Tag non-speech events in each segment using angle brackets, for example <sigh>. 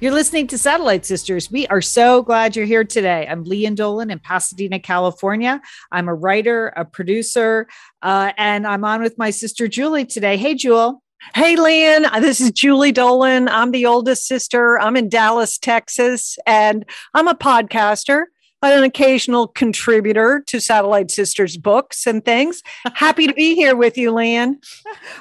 You're listening to Satellite Sisters. We are so glad you're here today. I'm Lian Dolan in Pasadena, California. I'm a writer, a producer, uh, and I'm on with my sister Julie today. Hey, Jewel. Hey, Lian, this is Julie Dolan. I'm the oldest sister. I'm in Dallas, Texas, and I'm a podcaster, an occasional contributor to Satellite Sisters books and things. Happy to be here with you, Lian. <laughs>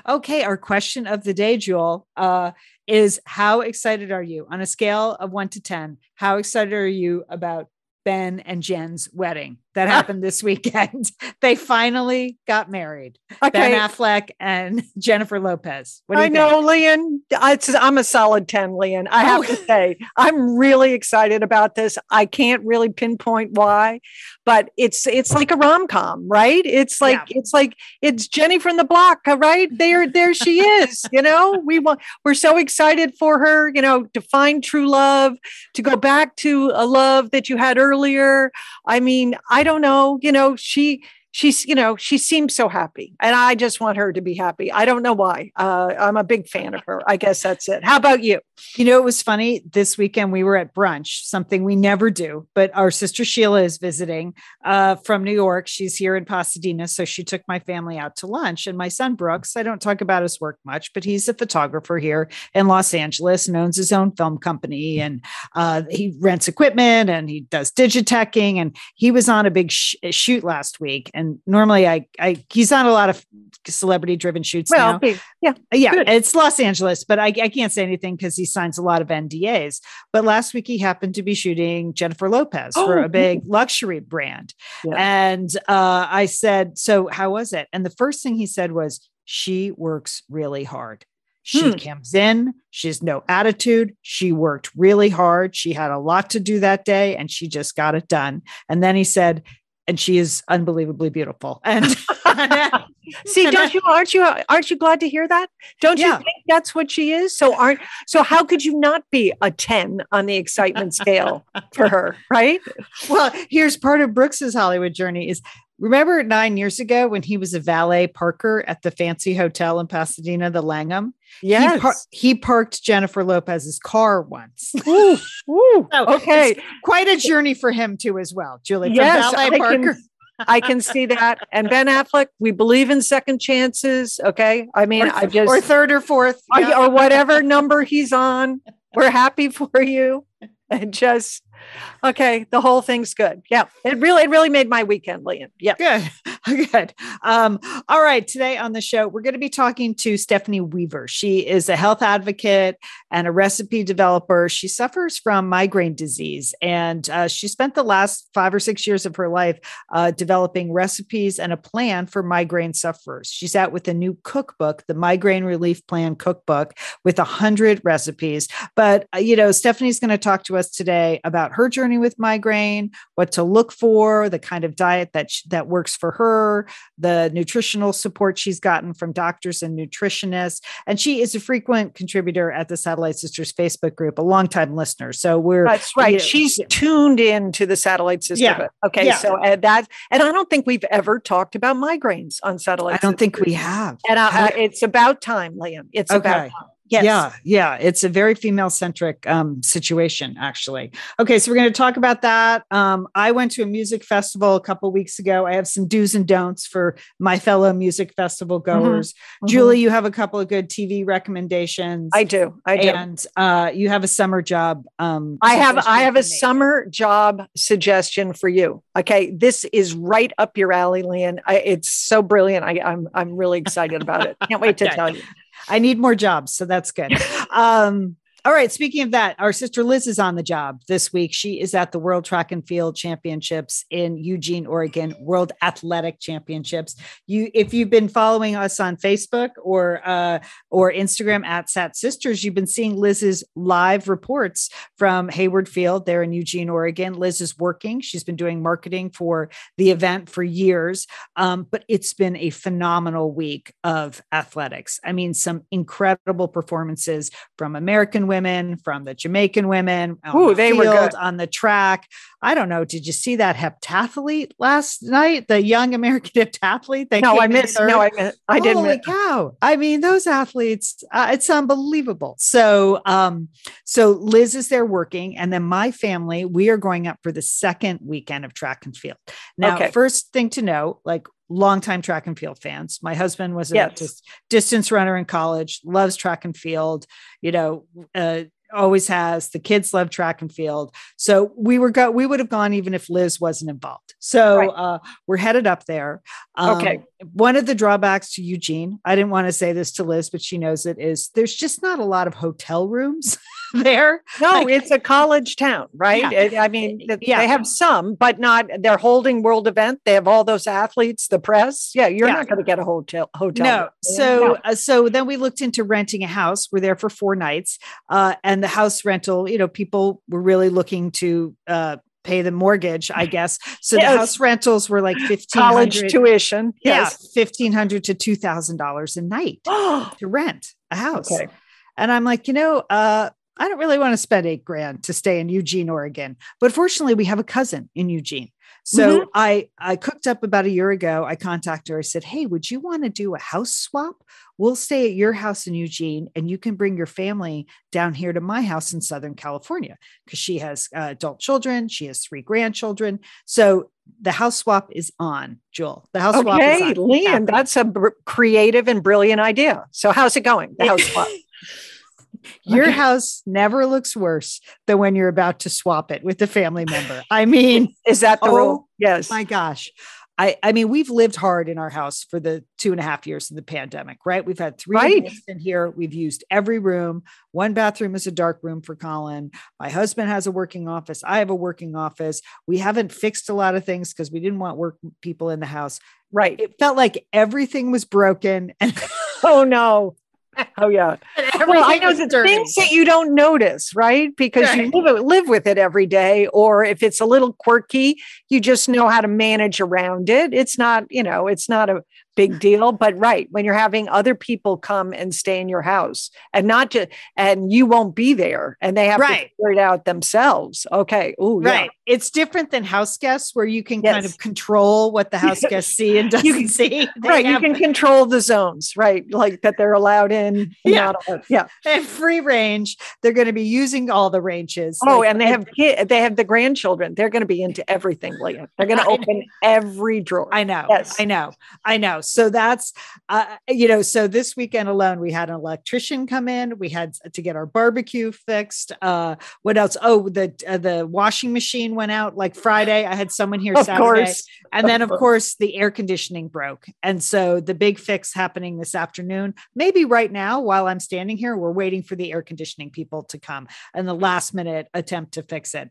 Okay, our question of the day, Jewel, uh, is how excited are you on a scale of one to 10? How excited are you about Ben and Jen's wedding that ah. happened this weekend. <laughs> they finally got married. Okay. Ben Affleck and <laughs> Jennifer Lopez. I know, Lian. I'm a solid 10, Lian. I have to oh. say, I'm really excited about this. I can't really pinpoint why, but it's it's like a rom-com, right? It's like yeah. it's like it's Jenny from the block, right? There, there she is. you know, we want we're so excited for her, you know, to find true love, to go back to a love that you had earlier. I mean, I I don't know, you know, she she's you know she seems so happy and i just want her to be happy. I don't know why. Uh, i'm a big fan of her. I guess that's it. How about you? You know it was funny this weekend we were at brunch something we never do but our sister sheila is visiting uh, from new york. She's here in pasadena so she took my family out to lunch and my son brooks i don't talk about his work much but he's a photographer here in los angeles and owns his own film company and uh, he rents equipment and he does digiteching and he was on a big sh- shoot last week and and normally I, I he's on a lot of celebrity driven shoots well, now. Yeah, yeah, Good. it's Los Angeles, but I, I can't say anything because he signs a lot of NDAs. But last week he happened to be shooting Jennifer Lopez oh, for a big luxury brand, yeah. and uh, I said, "So how was it?" And the first thing he said was, "She works really hard." She hmm. comes in, she has no attitude. She worked really hard. She had a lot to do that day and she just got it done. And then he said, and she is unbelievably beautiful. And <laughs> <laughs> see, don't you aren't you aren't you glad to hear that? Don't yeah. you think that's what she is? So aren't so how could you not be a 10 on the excitement scale for her, right? <laughs> Well, here's part of Brooks's Hollywood journey is Remember nine years ago when he was a valet parker at the fancy hotel in Pasadena, the Langham? Yes. He, par- he parked Jennifer Lopez's car once. <laughs> Ooh, ooh, <laughs> so okay. Quite a journey for him too, as well, Julie. Yes, valet I parker. Can, I can see that. And Ben Affleck, we believe in second chances. Okay. I mean, I just or third or fourth. Or, yeah. or whatever number he's on. We're happy for you. And just okay, the whole thing's good. Yeah, it really, it really made my weekend, Lian. Yeah, good, <laughs> good. Um, all right, today on the show, we're going to be talking to Stephanie Weaver. She is a health advocate and a recipe developer. She suffers from migraine disease, and uh, she spent the last five or six years of her life uh, developing recipes and a plan for migraine sufferers. She's out with a new cookbook, the Migraine Relief Plan Cookbook, with a hundred recipes. But uh, you know, Stephanie's going to talk to us today about her journey with migraine, what to look for, the kind of diet that that works for her, the nutritional support she's gotten from doctors and nutritionists, and she is a frequent contributor at the Satellite Sisters Facebook group, a longtime listener. So we're that's right. You know, she's yeah. tuned in to the Satellite Sisterhood. Yeah. Okay, yeah. so uh, that, and I don't think we've ever talked about migraines on Satellite. I don't think we have, and I, I, it's about time, Lian. It's okay. about time. Yes. Yeah, yeah. It's a very female centric um, situation, actually. Okay, so we're going to talk about that. Um, I went to a music festival a couple weeks ago. I have some do's and don'ts for my fellow music festival mm-hmm. goers. Mm-hmm. Julie, you have a couple of good TV recommendations. I do. I do. And uh, you have a summer job. Um, I have. I have a summer job suggestion for you. Okay, this is right up your alley, Lian. I, it's so brilliant. I, I'm I'm really excited about it. Can't wait to okay. tell you. I need more jobs, so that's good. <laughs> um, all right. Speaking of that, our sister Liz is on the job this week. She is at the World Track and Field Championships in Eugene, Oregon, World Athletic Championships. You, if you've been following us on Facebook or uh, or Instagram at Sat Sisters, you've been seeing Liz's live reports from Hayward Field there in Eugene, Oregon. Liz is working. She's been doing marketing for the event for years, um, but it's been a phenomenal week of athletics. I mean, some incredible performances from American women, from the Jamaican women. Ooh, the they were good. on the track. I don't know. Did you see that heptathlete last night? The young American <laughs> heptathlete. They No, I missed. No, I missed. I didn't. Holy miss- cow! I mean, those athletes, uh, it's unbelievable. So, um, so Liz is there working, and then my family, we are going up for the second weekend of track and field. Now, Okay. first thing to know, like longtime track and field fans, my husband was a Yes. dis- distance runner in college, loves track and field. You know, uh, always has. The kids love track and field. So we were go we would have gone even if Liz wasn't involved. So Right. uh, we're headed up there. Um, Okay. One of the drawbacks to Eugene, I didn't want to say this to Liz, but she knows it is there's just not a lot of hotel rooms <laughs> there. No, Like- it's a college town, right? Yeah. I mean, Yeah. they have some, but not. They're holding world event. They have all those athletes, the press. Yeah, you're Yeah. not going to get a hotel. Hotel. No. So No. uh, so then we looked into renting a house. We're there for four nights. Uh, and the house rental, you know, people were really looking to uh pay the mortgage, I guess. So Yes. the house rentals were like fifteen college tuition. Yeah, Yes. fifteen hundred to two thousand dollars a night <gasps> to rent a house. okay. And I'm like, you know, uh, I don't really want to spend eight grand to stay in Eugene, Oregon. But fortunately, we have a cousin in Eugene. So Mm-hmm. I I cooked up about a year ago. I contacted her. I said, Hey, would you want to do a house swap? We'll stay at your house in Eugene, and you can bring your family down here to my house in Southern California because she has uh, adult children. She has three grandchildren. So the house swap is on, Jewel. The house swap is Okay, on. Lian, Happening. that's a br- creative and brilliant idea. So, how's it going? The house swap. <laughs> Your house never looks worse than when you're about to swap it with a family member. I mean, <laughs> Is that the Oh, rule? Yes. my gosh. I, I mean, we've lived hard in our house for the two and a half years of the pandemic, right? We've had three Right. in here. We've used every room. One bathroom is a dark room for Colin. My husband has a working office. I have a working office. We haven't fixed a lot of things because we didn't want work people in the house. right. It felt like everything was broken and <laughs> Oh no. <laughs> Oh yeah. Well, I know the dirty. things that you don't notice, right? Because you live, it- live with it every day. Or if it's a little quirky, you just know how to manage around it. It's not, you know, it's not a big deal. But right, when you're having other people come and stay in your house and not just and you won't be there and they have to figure it out themselves. Okay. Oh, Right. It's different than house guests where you can kind of control what the house guests <laughs> see and doesn't can- see. <laughs> They Right. You can control the zones, right? Like that they're allowed in. Yeah. not Yeah. and free range. They're going to be using all the ranges. Oh, Like, and they have kid, they have the grandchildren. They're going to be into everything, Leah. They're going <laughs> to open every drawer. I know. Yes. I know. I know. So that's, uh, you know, so this weekend alone, we had an electrician come in. We had to get our barbecue fixed. Uh, what else? Oh, the uh, the washing machine went out like Friday. I had someone here <laughs> of Saturday. course. And then, of <laughs> course, the air conditioning broke. And so the big fix happening this afternoon, maybe right now while I'm standing here, we're waiting for the air conditioning people to come and the last minute attempt to fix it.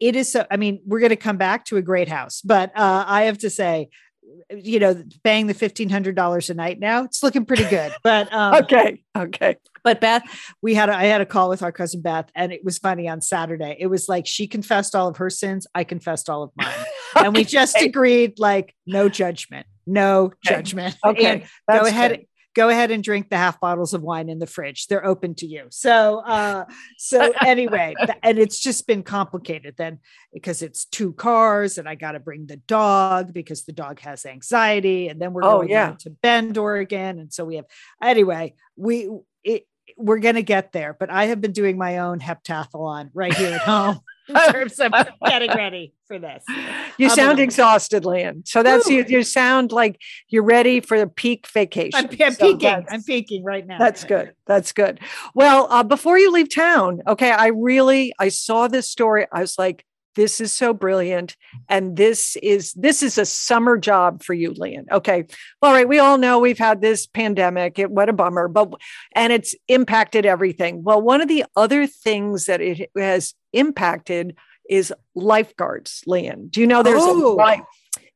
It is so, I mean, we're going to come back to a great house, but uh, I have to say, you know, paying the $1,500 a night now, it's looking pretty good. <laughs> But, um, Okay. Okay. but Beth, we had a, I had a call with our cousin Beth, and it was funny on Saturday. It was like she confessed all of her sins, I confessed all of mine, <laughs> and we just agreed like no judgment, no Okay. judgment. Okay. And go ahead, good. Go ahead and drink the half bottles of wine in the fridge. They're open to you. So, uh, so <laughs> anyway, and it's just been complicated then because it's two cars, and I got to bring the dog because the dog has anxiety, and then we're Oh, going yeah. to Bend, Oregon, and so we have anyway. We it, we're going to get there, but I have been doing my own heptathlon right here at home in terms of getting ready for this. You I'm sound exhausted, Lian. So that's you. You sound like you're ready for the peak vacation. I'm, I'm So peaking. I'm peaking right now. That's good. That's good. Well, uh, before you leave town, okay, I really I saw this story. I was like, this is so brilliant and this is this is a summer job for you Lian Okay. All right, we all know we've had this pandemic. It, what a bummer, but and it's impacted everything. Well, one of the other things that it has impacted is lifeguards, Lian Do you know there's Oh. a life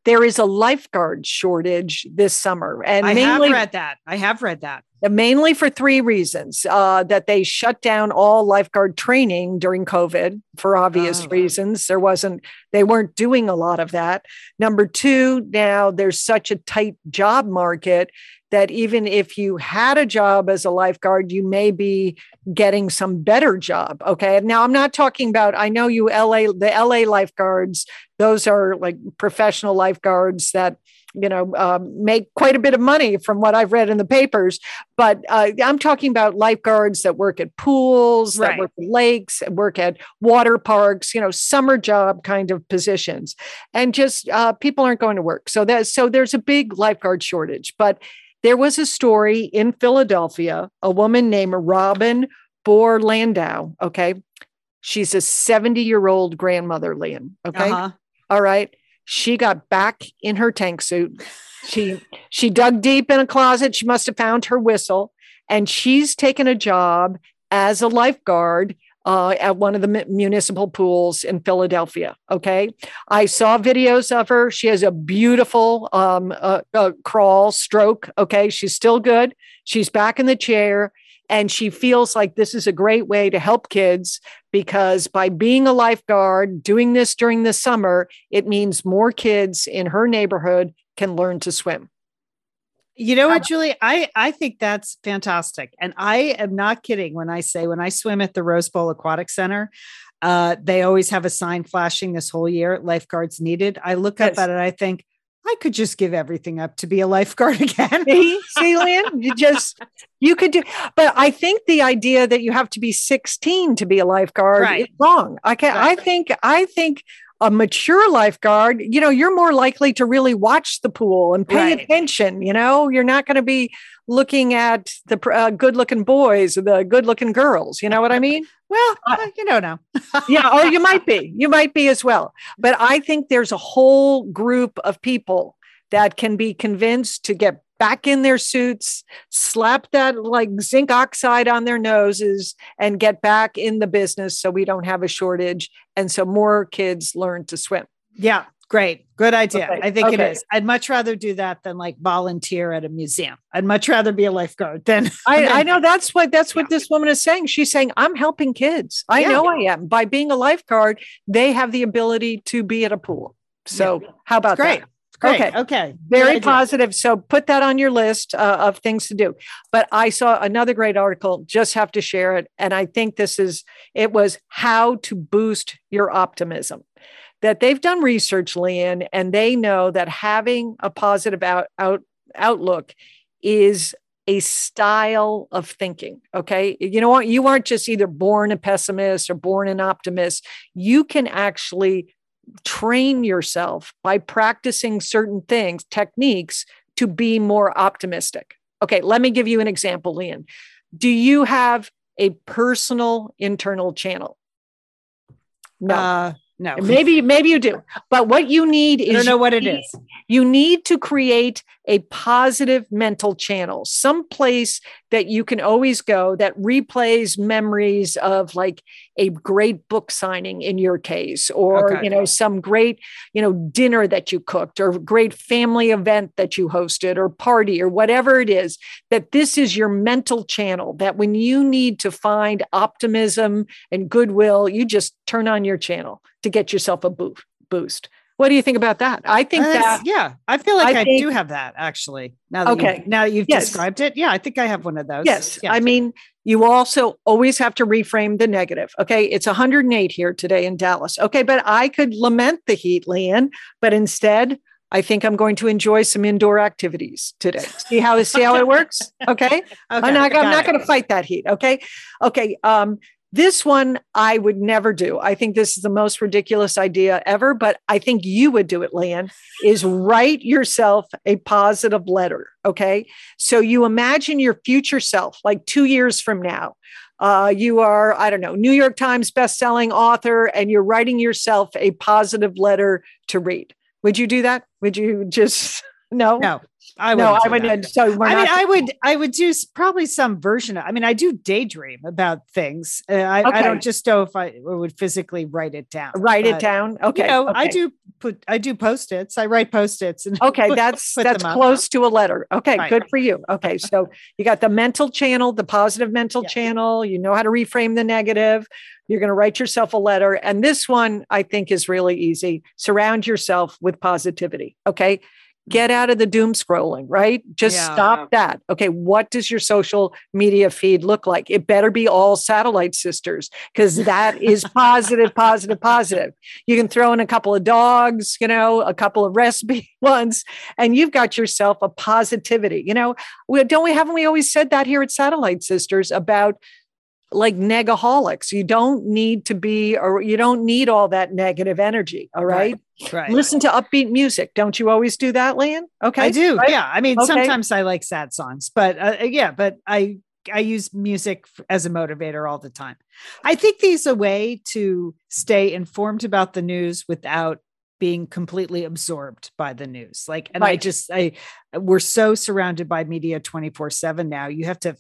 there is a lifeguard shortage this summer and I mainly have read that. I have read that. Mainly for three reasons uh, that they shut down all lifeguard training during covid for obvious Oh. reasons. There wasn't they weren't doing a lot of that. Number two now there's such a tight job market that even if you had a job as a lifeguard you may be getting some better job okay? Now i'm not talking about i know you la the la lifeguards those are like professional lifeguards that you know um, make quite a bit of money from what i've read in the papers but uh, i'm talking about lifeguards that work at pools that work at lakes work at water parks you know summer job kind of positions and just uh, people aren't going to work so that so there's a big lifeguard shortage but there was a story in philadelphia a woman named robin Borlandau. okay she's a 70 year old grandmother Lian. okay Uh-huh. all right. She got back in her tank suit. She she dug deep in a closet. She must have found her whistle, and she's taken a job as a lifeguard uh, at one of the municipal pools in Philadelphia. Okay, I saw videos of her. She has a beautiful um, uh, uh, crawl stroke. Okay, she's still good. She's back in the chair. And she feels like this is a great way to help kids because by being a lifeguard, doing this during the summer, it means more kids in her neighborhood can learn to swim. You know what, Julie? I I think that's fantastic, and I am not kidding when I say when I swim at the Rose Bowl Aquatic Center, uh, they always have a sign flashing this whole year: lifeguards needed. I look up at it, I think I could just give everything up to be a lifeguard <laughs> again. See, see, Lynn, you just you could do, but I think the idea that you have to be 16 to be a lifeguard Right. is wrong. I can, I think, I think a mature lifeguard, you know, you're more likely to really watch the pool and pay Right. attention. You know, you're not going to be looking at the uh, good-looking boys or the good-looking girls. You know what I mean? Well, uh, you know now. <laughs> yeah, or you might be. You might be as well. But I think there's a whole group of people that can be convinced to get back in their suits, slap that like zinc oxide on their noses, and get back in the business so we don't have a shortage. And so more kids learn to swim. Yeah, great. Good idea. Okay, I think it okay. is. I'd much rather do that than like volunteer at a museum. I'd much rather be a lifeguard than <laughs> I, I know that's what that's what Yeah. this woman is saying. She's saying, I'm helping kids. I Yeah. know I am. By being a lifeguard, they have the ability to be at a pool. So how about great. that? Great. Okay. Okay. Very positive so put that on your list uh, of things to do but i saw another great article just have to share it and i think this is it was how to boost your optimism that they've done research Lian, and they know that having a positive out, out outlook is a style of thinking okay you know what you aren't just either born a pessimist or born an optimist you can actually train yourself by practicing certain things, techniques to be more optimistic. Okay, let me give you an example, Lian. Do you have a personal internal channel? No. Uh, no. maybe maybe you do. But what you need I is don't know what it need- is. you need to create a positive mental channel, some place that you can always go that replays memories of like a great book signing in your case, or Okay. you know, some great, you know, dinner that you cooked, or great family event that you hosted, or party, or whatever it is, that this is your mental channel. That when you need to find optimism and goodwill, you just turn on your channel to get yourself a boo- boost. What do you think about that? I think That's- that yeah, I feel like I I, think- do have that actually. Now that Okay. you, now that you've Yes. described it, yeah, I think I have one of those. Yes. Yeah. I mean, you also always have to reframe the negative. Okay. It's 108 here today in Dallas. Okay. But I could lament the heat, Lian, but instead, I think I'm going to enjoy some indoor activities today. See how see how it works? <laughs> Okay. Okay, I'm not, I'm not going to fight that heat. Okay. Okay. Um, this one I would never do. I think this is the most ridiculous idea ever, but I think you would do it, Lian, is write yourself a positive letter. Okay. So you imagine your future self, like two years from now, uh, you are, I don't know, New York Times bestselling author, and you're writing yourself a positive letter to read. Would you do that? Would you just <laughs> no? No, I no, I wouldn't. So I mean, I would, I would do probably some version of. I mean, I do daydream about things. Uh, I, I don't just know if I would physically write it down. write it down. Okay. You know, I do put, I do post its. I write post its, and Okay, put- that's put that's close to a letter. Okay, Right. good for you. Okay, so you got the mental channel, the positive mental Yeah. channel. You know how to reframe the negative. You're going to write yourself a letter, and this one I think is really easy. Surround yourself with positivity. Okay. Get out of the doom scrolling, right? Just Yeah. stop that. Okay. What does your social media feed look like? It better be all satellite sisters because that is <laughs> positive, positive, positive. You can throw in a couple of dogs, you know, a couple of recipe <laughs> ones, and you've got yourself a positivity. You know, we, don't we haven't we always said that here at Satellite Sisters about like negaholics? You don't need to be, or you don't need all that negative energy. All right. right. Listen to upbeat music. Don't you always do that, Lan? Okay. I do. right? Yeah. I mean, Okay. sometimes I like sad songs, but uh, yeah, but I I use music as a motivator all the time. I think these a way to stay informed about the news without being completely absorbed by the news. Like, and I just I we're so surrounded by media 24/7 now. You have to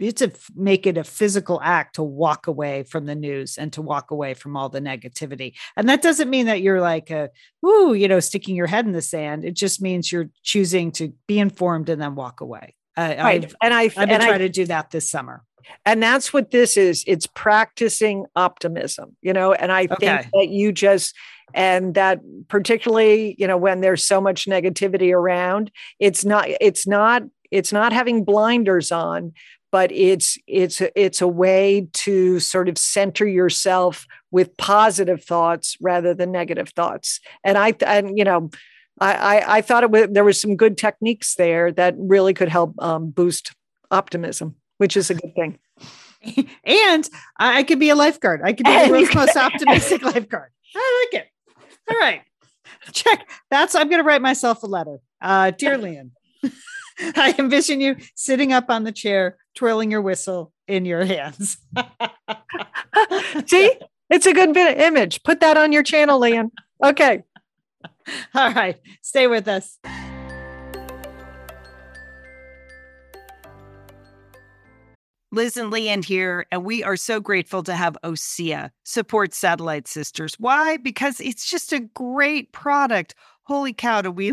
have to make it a physical act to walk away from the news and to walk away from all the negativity. And that doesn't mean that you're like a ooh, you know, sticking your head in the sand. It just means you're choosing to be informed and then walk away. I, Right. I've, And I I've been trying to do that this summer. and that's what this is it's practicing optimism you know and i think that you just and that particularly you know when there's so much negativity around it's not it's not it's not having blinders on but it's it's it's a way to sort of center yourself with positive thoughts rather than negative thoughts and i and you know I, I, I thought it was, there was some good techniques there that really could help um, boost optimism, which is a good thing. <laughs> and I, could be a lifeguard. I could be the world's most <laughs> optimistic lifeguard. I like it. All right. Check. That's I'm gonna write myself a letter. Uh, dear Lian, <laughs> <laughs> I envision you sitting up on the chair, twirling your whistle in your hands. <laughs> See, it's a good bit of image. Put that on your channel, Lian. Okay. <laughs> All right. Stay with us. Liz and Lian here, and we are so grateful to have Osea support Satellite Sisters. Why? Because it's just a great product. Holy cow, do we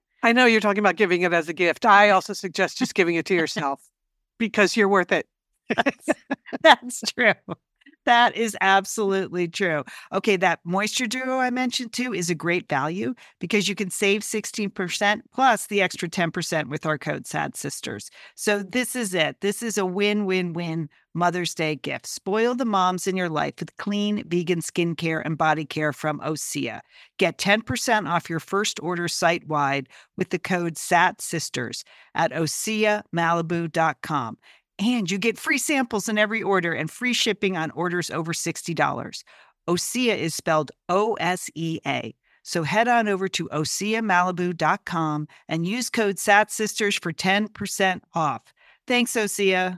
I know you're talking about giving it as a gift. I also suggest just giving it to yourself <laughs> because you're worth it. <laughs> That's true. That is absolutely true. Okay, that moisture duo I mentioned too is a great value because you can save 16% plus the extra 10% with our code SAT Sisters. So this is it. This is a win win win Mother's Day gift. Spoil the moms in your life with clean vegan skincare and body care from Osea. Get 10% off your first order site wide with the code SAT Sisters at OseaMalibu.com. And you get free samples in every order and free shipping on orders over $60. Osea is spelled O S E A. So head on over to OseaMalibu.com and use code SATSisters for 10% off. Thanks, Osea.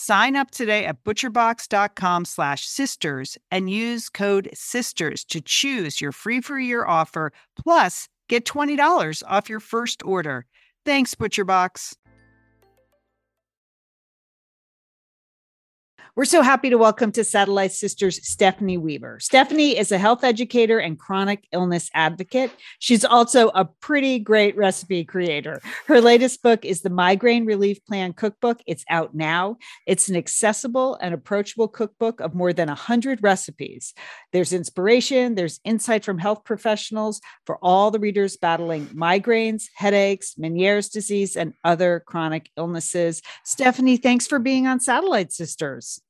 Sign up today at butcherbox.com slash sisters and use code sisters to choose your free for year offer plus get $20 off your first order. Thanks, ButcherBox. We're so happy to welcome to Satellite Sisters Stephanie Weaver. Stephanie is a health educator and chronic illness advocate. She's also a pretty great recipe creator. Her latest book is the Migraine Relief Plan Cookbook. It's out now. It's an accessible and approachable cookbook of more than 100 recipes. There's inspiration, there's insight from health professionals for all the readers battling migraines, headaches, Meniere's disease, and other chronic illnesses. Stephanie, thanks for being on Satellite Sisters.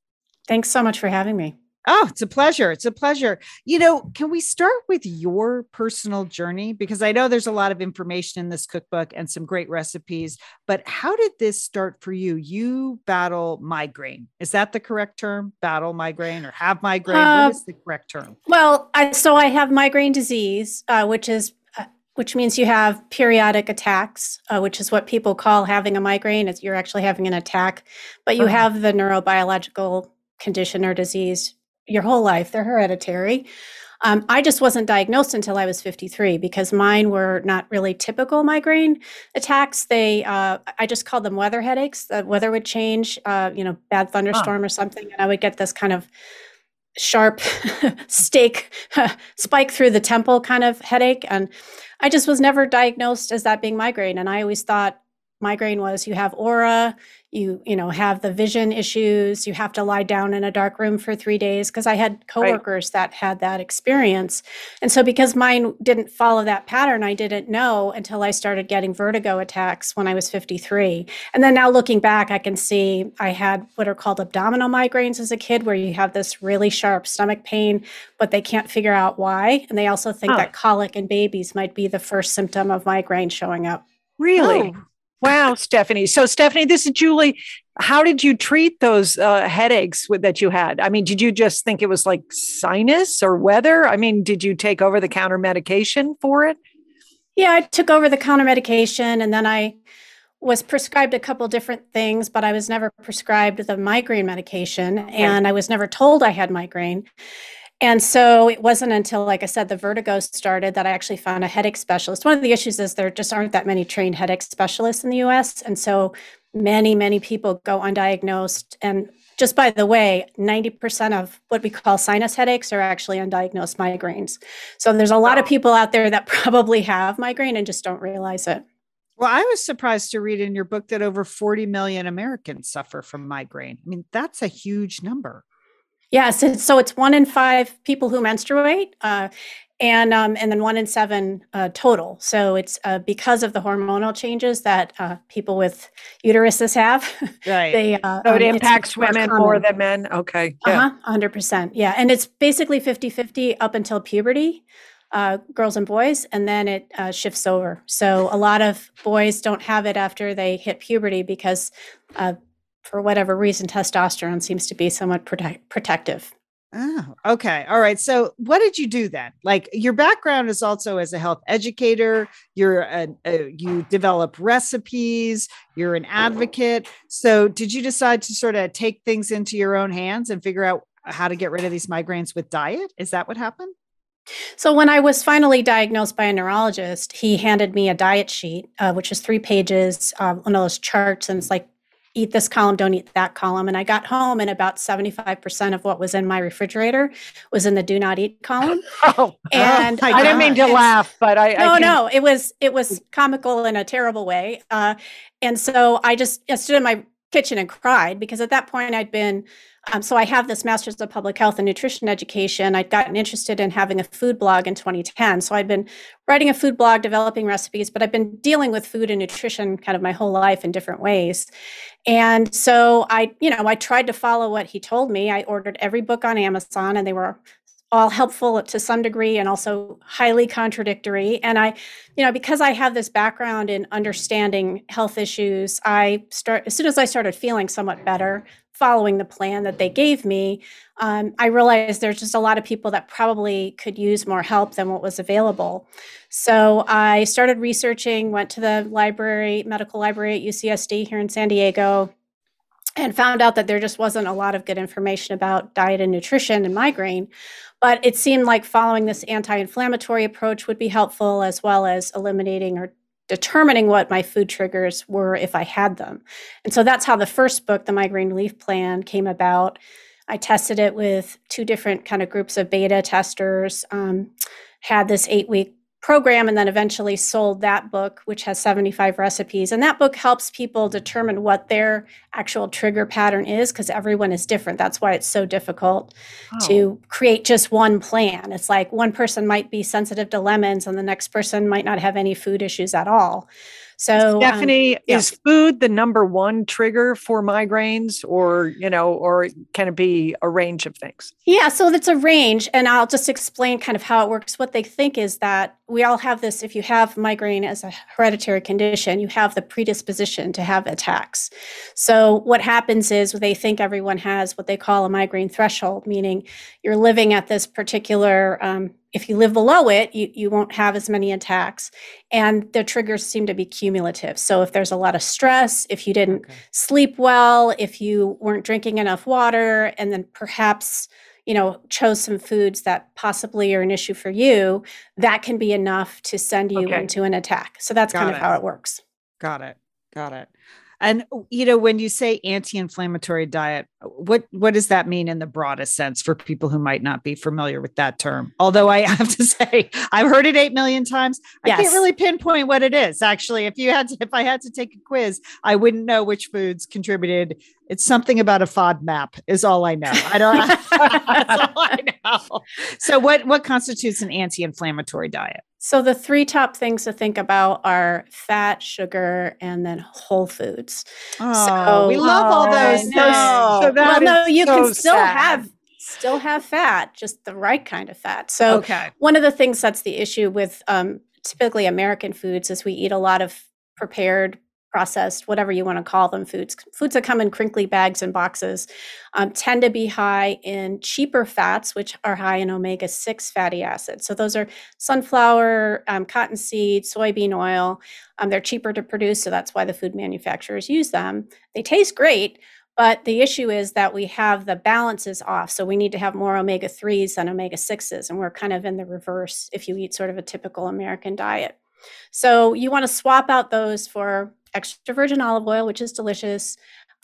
Thanks so much for having me. Oh, it's a pleasure. It's a pleasure. You know, can we start with your personal journey? Because I know there's a lot of information in this cookbook and some great recipes, but how did this start for you? You battle migraine. Is that the correct term? Battle migraine or have migraine? Uh, what is the correct term? Well, I, so I have migraine disease, uh, which is uh, which means you have periodic attacks, uh, which is what people call having a migraine. It's, you're actually having an attack, but you Uh-huh. have the neurobiological condition or disease your whole life. They're hereditary. Um, I just wasn't diagnosed until I was 53 because mine were not really typical migraine attacks. They, uh, I just called them weather headaches. The weather would change, uh, you know, bad thunderstorm or something, and I would get this kind of sharp <laughs> stake <laughs> spike through the temple kind of headache. And I just was never diagnosed as that being migraine. And I always thought migraine was you have aura, you you know have the vision issues, you have to lie down in a dark room for 3 days because I had coworkers that had that experience. And so because mine didn't follow that pattern, I didn't know until I started getting vertigo attacks when I was 53. And then now looking back, I can see I had what are called abdominal migraines as a kid where you have this really sharp stomach pain, but they can't figure out why. And they also think Huh. that colic in babies might be the first symptom of migraine showing up. Really? Oh. Wow, Stephanie. So, Stephanie, this is Julie. How did you treat those uh, headaches with, that you had? I mean, did you just think it was like sinus or weather? I mean, did you take over the counter medication for it? Yeah, I took over the counter medication and then I was prescribed a couple different things, but I was never prescribed the migraine medication and I was never told I had migraine. And so it wasn't until, like I said, the vertigo started that I actually found a headache specialist. One of the issues is there just aren't that many trained headache specialists in the US. And so many, many people go undiagnosed. And just by the way, 90% of what we call sinus headaches are actually undiagnosed migraines. So there's a lot of people out there that <laughs> probably have migraine and just don't realize it. Well, I was surprised to read in your book that over 40 million Americans suffer from migraine. I mean, that's a huge number. Yes, it's, so it's one in five people who menstruate, uh, and um, and then one in seven uh, total. So it's uh, because of the hormonal changes that uh, people with uteruses have. <laughs> Right. they uh, So it um, impacts women more common. than men. Okay. Yeah. Uh-huh, 100%. Yeah. And it's basically 50 50 up until puberty. uh, girls and boys, and then it uh, shifts over. So a lot of boys don't have it after they hit puberty because, uh, for whatever reason, testosterone seems to be somewhat protect- protective. Oh, okay. All right. So, what did you do then? Like, your background is also as a health educator. You're a, a, you develop recipes. You're an advocate. So, did you decide to sort of take things into your own hands and figure out how to get rid of these migraines with diet? Is that what happened? So, when I was finally diagnosed by a neurologist, he handed me a diet sheet, uh, which is three pages, uh, one of those charts, and it's like eat this column, don't eat that column. And I got home and about 75% of what was in my refrigerator was in the do not eat column. <laughs> Oh, and oh I didn't mean to laugh, but I No, I no, it was it was comical in a terrible way. Uh, and so I just I stood in my kitchen and cried because at that point I'd been um, so I have this master's of public health and nutrition education. I'd gotten interested in having a food blog in 2010. So I'd been writing a food blog, developing recipes, but I've been dealing with food and nutrition kind of my whole life in different ways. And so I, you know, I tried to follow what he told me. I ordered every book on Amazon and they were all helpful to some degree and also highly contradictory and i you know because i have this background in understanding health issues i start as soon as i started feeling somewhat better following the plan that they gave me, um, I realized there's just a lot of people that probably could use more help than what was available. So I started researching, went to the library, medical library at UCSD here in San Diego, and found out that there just wasn't a lot of good information about diet and nutrition and migraine. But it seemed like following this anti inflammatory approach would be helpful, as well as eliminating or determining what my food triggers were if I had them. And so that's how the first book, The Migraine Relief Plan, came about. I tested it with two different kind of groups of beta testers, um, had this eight week program and then eventually sold that book which has 75 recipes. And that book helps people determine what their actual trigger pattern is because everyone is different. That's why it's so difficult oh. to create just one plan. It's like one person might be sensitive to lemons and the next person might not have any food issues at all so, um, Stephanie, um, yeah. is food the number one trigger for migraines, or you know, or can it be a range of things? Yeah, so it's a range, and I'll just explain kind of how it works. What they think is that we all have this. If you have migraine as a hereditary condition, you have the predisposition to have attacks. So what happens is they think everyone has what they call a migraine threshold, meaning you're living at this particular um, if you live below it, you, you won't have as many attacks. And the triggers seem to be cumulative. So if there's a lot of stress, if you didn't okay. sleep well, if you weren't drinking enough water, and then perhaps you know chose some foods that possibly are an issue for you that can be enough to send you okay. into an attack so that's Got kind it. of how it works Got it. Got it. And you know, when you say anti-inflammatory diet, what what does that mean in the broadest sense for people who might not be familiar with that term? Although I <laughs> have to say, I've heard it 8 million times. Yes. I can't really pinpoint what it is. Actually, if you had to if I had to take a quiz, I wouldn't know which foods contributed. It's something about a FODMAP is all I know. I don't <laughs> that's all I know. So what what constitutes an anti-inflammatory diet? So the three top things to think about are fat, sugar, and then whole foods. Oh, so, we love all those. No. So well, no, you so can still sad. have still have fat, just the right kind of fat. So okay. one of the things that's the issue with um, typically American foods is we eat a lot of prepared processed, whatever you want to call them, foods, foods that come in crinkly bags and boxes, um, tend to be high in cheaper fats, which are high in omega 6 fatty acids. So those are sunflower, um, cottonseed, soybean oil. Um, they're cheaper to produce, so that's why the food manufacturers use them. They taste great. But the issue is that we have the balances off. So we need to have more omega 3s than omega 6s. And we're kind of in the reverse if you eat sort of a typical American diet. So you want to swap out those for extra virgin olive oil, which is delicious,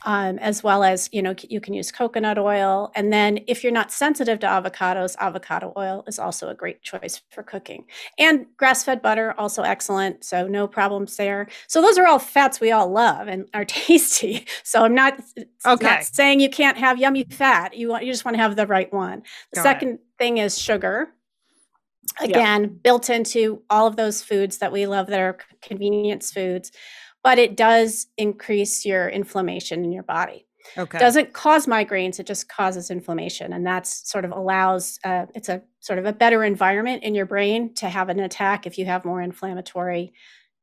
um, as well as you know you can use coconut oil. And then if you're not sensitive to avocados, avocado oil is also a great choice for cooking. And grass-fed butter also excellent, so no problems there. So those are all fats we all love and are <laughs> tasty. So I'm not, okay. not saying you can't have yummy fat. You want you just want to have the right one. The Got second it. thing is sugar again yep. built into all of those foods that we love that are convenience foods but it does increase your inflammation in your body. Okay. Doesn't cause migraines, it just causes inflammation. And that's sort of allows, uh, it's a sort of a better environment in your brain to have an attack if you have more inflammatory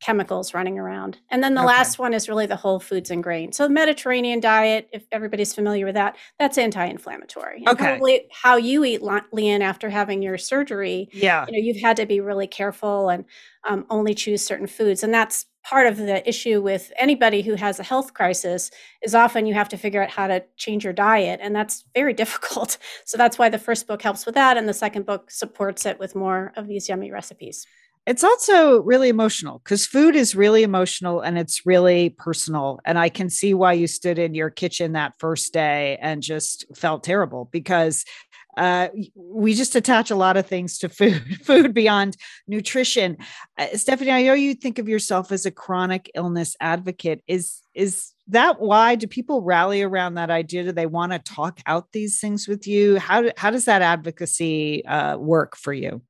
chemicals running around. And then the Okay. last one is really the whole foods and grain. So the Mediterranean diet, if everybody's familiar with that, that's anti-inflammatory. And Okay. probably how you eat, Le- Lian, after having your surgery, yeah. you know, you've had to be really careful and um, only choose certain foods. And that's part of the issue with anybody who has a health crisis is often you have to figure out how to change your diet and that's very <laughs> difficult so that's why the first book helps with that and the second book supports it with more of these yummy recipes It's also really emotional because food is really emotional and it's really personal. And I can see why you stood in your kitchen that first day and just felt terrible because uh, we just attach a lot of things to food, <laughs> food beyond nutrition. Uh, Stephanie, I know you think of yourself as a chronic illness advocate. Is is that why? Do people rally around that idea? Do they want to talk out these things with you? How how does that advocacy uh, work for you?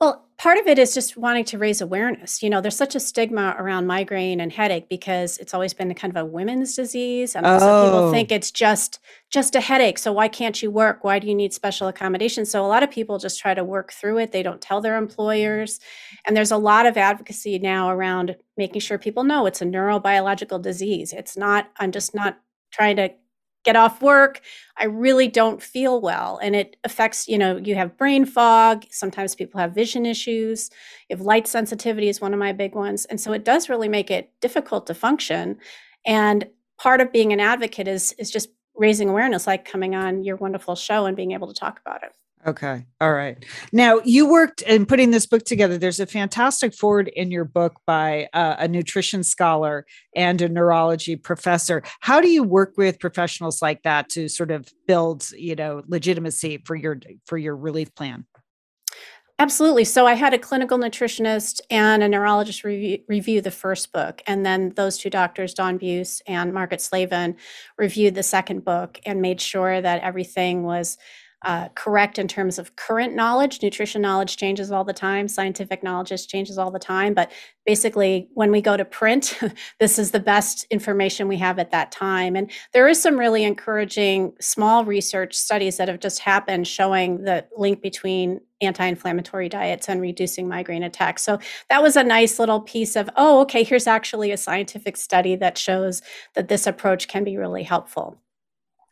Well, part of it is just wanting to raise awareness. You know, there's such a stigma around migraine and headache because it's always been kind of a women's disease. And some Oh. people think it's just just a headache. So why can't you work? Why do you need special accommodation? So a lot of people just try to work through it. They don't tell their employers. And there's a lot of advocacy now around making sure people know it's a neurobiological disease. It's not, I'm just not trying to get off work i really don't feel well and it affects you know you have brain fog sometimes people have vision issues have light sensitivity is one of my big ones and so it does really make it difficult to function and part of being an advocate is is just raising awareness like coming on your wonderful show and being able to talk about it Okay. All right. Now, you worked in putting this book together. There's a fantastic forward in your book by uh, a nutrition scholar and a neurology professor. How do you work with professionals like that to sort of build, you know, legitimacy for your for your relief plan? Absolutely. So I had a clinical nutritionist and a neurologist review, review the first book. And then those two doctors, Dawn Buse and Margaret Slavin, reviewed the second book and made sure that everything was uh, correct in terms of current knowledge. Nutrition knowledge changes all the time, scientific knowledge just changes all the time. But basically, when we go to print, <laughs> this is the best information we have at that time. And there is some really encouraging small research studies that have just happened showing the link between anti-inflammatory diets and reducing migraine attacks. So that was a nice little piece of, oh, okay, here's actually a scientific study that shows that this approach can be really helpful.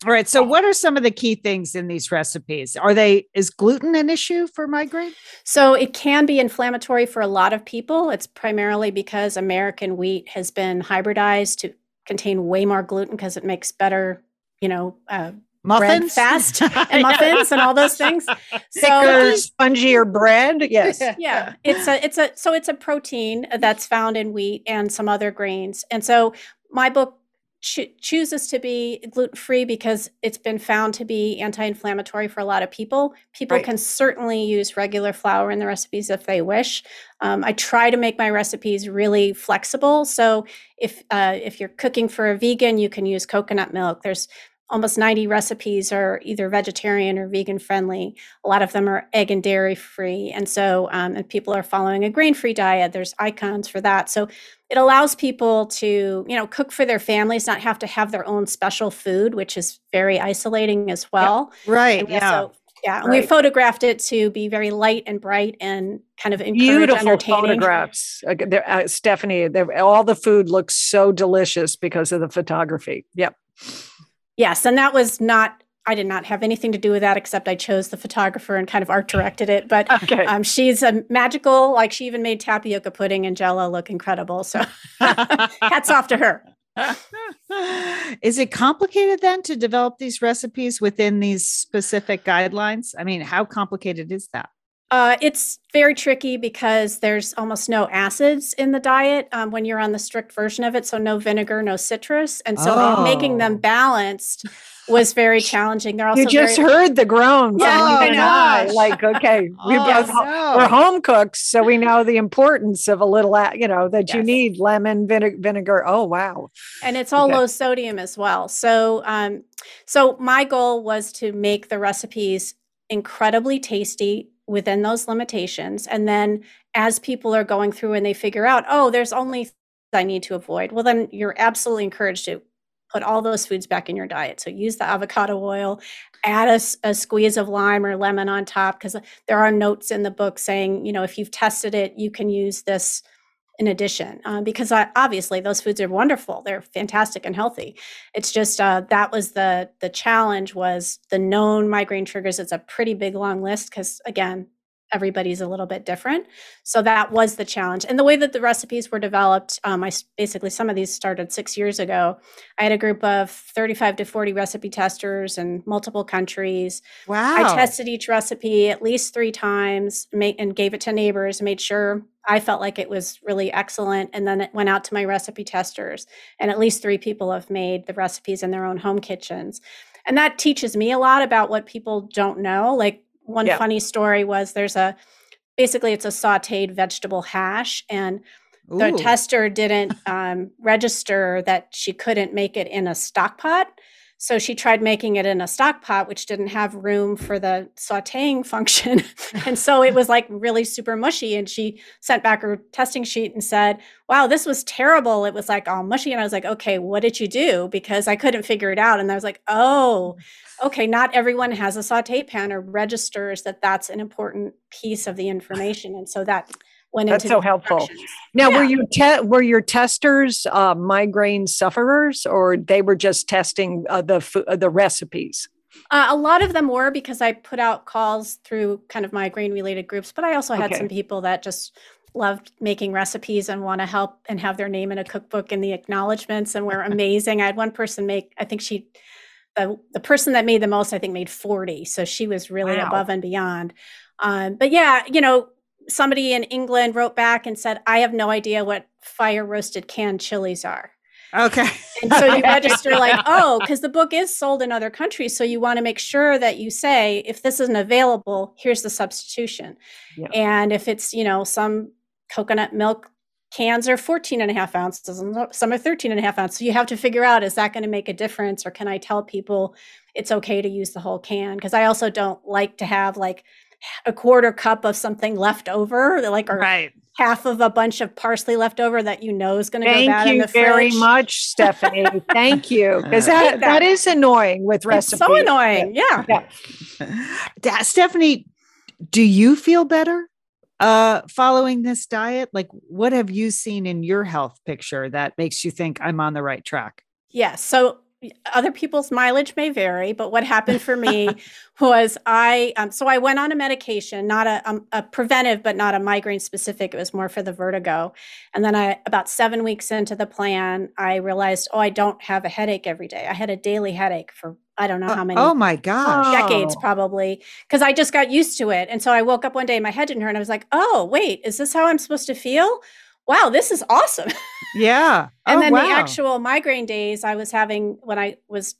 All right. So, what are some of the key things in these recipes? Are they is gluten an issue for migraine? So it can be inflammatory for a lot of people. It's primarily because American wheat has been hybridized to contain way more gluten because it makes better, you know, uh, Muffins, fast <laughs> and muffins and all those things. So spongier bread. Yes. <laughs> yeah, it's a it's a so it's a protein that's found in wheat and some other grains. And so my book cho- chooses to be gluten free because it's been found to be anti-inflammatory for a lot of people. People Right. can certainly use regular flour in the recipes if they wish. Um, I try to make my recipes really flexible. So if uh, if you're cooking for a vegan, you can use coconut milk. There's almost 90 recipes are either vegetarian or vegan friendly. A lot of them are egg and dairy free. And so, um, and people are following a grain free diet. There's icons for that. So it allows people to, you know, cook for their families, not have to have their own special food, which is very isolating as well. right? And Yeah. yeah. And we photographed it to be very light and bright and kind of Beautiful photographs. Uh, uh, Stephanie, all the food looks so delicious because of the photography. Yep. Yes, and that was not. I did not have anything to do with that, except I chose the photographer and kind of art directed it. But Okay. um, she's a magical. Like she even made tapioca pudding and Jello look incredible. So <laughs> hats off to her. is it complicated then to develop these recipes within these specific guidelines? I mean, how complicated is that? Uh, it's very tricky because there's almost no acids in the diet um, when you're on the strict version of it. So no vinegar, no citrus, and so making them Oh. balanced was very <laughs> challenging. They're also You just very, heard the groans. Yeah, Oh, you and I. gosh. Like, okay, <laughs> we Oh, both no. we're home cooks, so we know the importance of a little, you know, that you need lemon vinegar. vinegar. Oh, wow. and it's all Okay. low sodium as well. So, um, so my goal was to make the recipes incredibly tasty within those limitations, and then as people are going through and they figure out, oh, there's only I need to avoid. Well, then you're absolutely encouraged to put all those foods back in your diet. So use the avocado oil, add a, a squeeze of lime or lemon on top because there are notes in the book saying, you know, if you've tested it, you can use this in addition uh, because I, obviously those foods are wonderful. They're fantastic and healthy. It's just uh, that was the the challenge was the known migraine triggers. It's a pretty big long list because again everybody's a little bit different. So that was the challenge. And the way that the recipes were developed, um, I basically some of these started six years ago. I had a group of 35 to 40 recipe testers in multiple countries. Wow. I tested each recipe at least three times made, and gave it to neighbors, made sure I felt like it was really excellent. And then it went out to my recipe testers. And at least three people have made the recipes in their own home kitchens. And that teaches me a lot about what people don't know. Like one yeah. funny story was there's a basically it's a sauteed vegetable hash and Ooh. the tester didn't um, register that she couldn't make it in a stock pot so she tried making it in a stock pot, which didn't have room for the sauteing function. <laughs> and so it was like really super mushy. And she sent back her testing sheet and said, Wow, this was terrible. It was like all mushy. And I was like, Okay, what did you do? Because I couldn't figure it out. And I was like, Oh, okay, not everyone has a saute pan or registers that that's an important piece of the information. And so that went That's into so helpful. Now, yeah. were you te- were your testers uh, migraine sufferers, or they were just testing uh, the uh, the recipes? Uh, a lot of them were because I put out calls through kind of migraine related groups, but I also had okay. some people that just loved making recipes and want to help and have their name in a cookbook and the acknowledgments and were <laughs> amazing. I had one person make, I think she, the, the person that made the most, I think made 40. So she was really wow. above and beyond. Um, but yeah, you know, somebody in England wrote back and said, I have no idea what fire roasted canned chilies are. Okay. and so you <laughs> register like, oh, because the book is sold in other countries. So you want to make sure that you say, if this isn't available, here's the substitution. Yeah. And if it's, you know, some coconut milk cans are 14 and a half ounces and some are 13 and a half ounces. So you have to figure out, is that going to make a difference? Or can I tell people it's okay to use the whole can? Because I also don't like to have like, a quarter cup of something left over, like or right. half of a bunch of parsley left over that you know is going to go bad in the fridge. <laughs> Thank you very much, Stephanie. Thank you, because that, that, that is annoying with recipes. It's so annoying. Yeah. yeah. Stephanie, do you feel better uh following this diet? Like, what have you seen in your health picture that makes you think I'm on the right track? Yeah. So other people's mileage may vary, but what happened for me <laughs> was I, um, so I went on a medication, not a, um, a, preventive, but not a migraine specific. It was more for the vertigo. And then I, about seven weeks into the plan, I realized, oh, I don't have a headache every day. I had a daily headache for I don't know how many. Oh my gosh. Decades probably. Because I just got used to it. And so I woke up one day, my head didn't hurt. And I was like, oh, wait, is this how I'm supposed to feel? Wow, this is awesome. <laughs> Yeah. and oh, then wow. the actual migraine days I was having when I was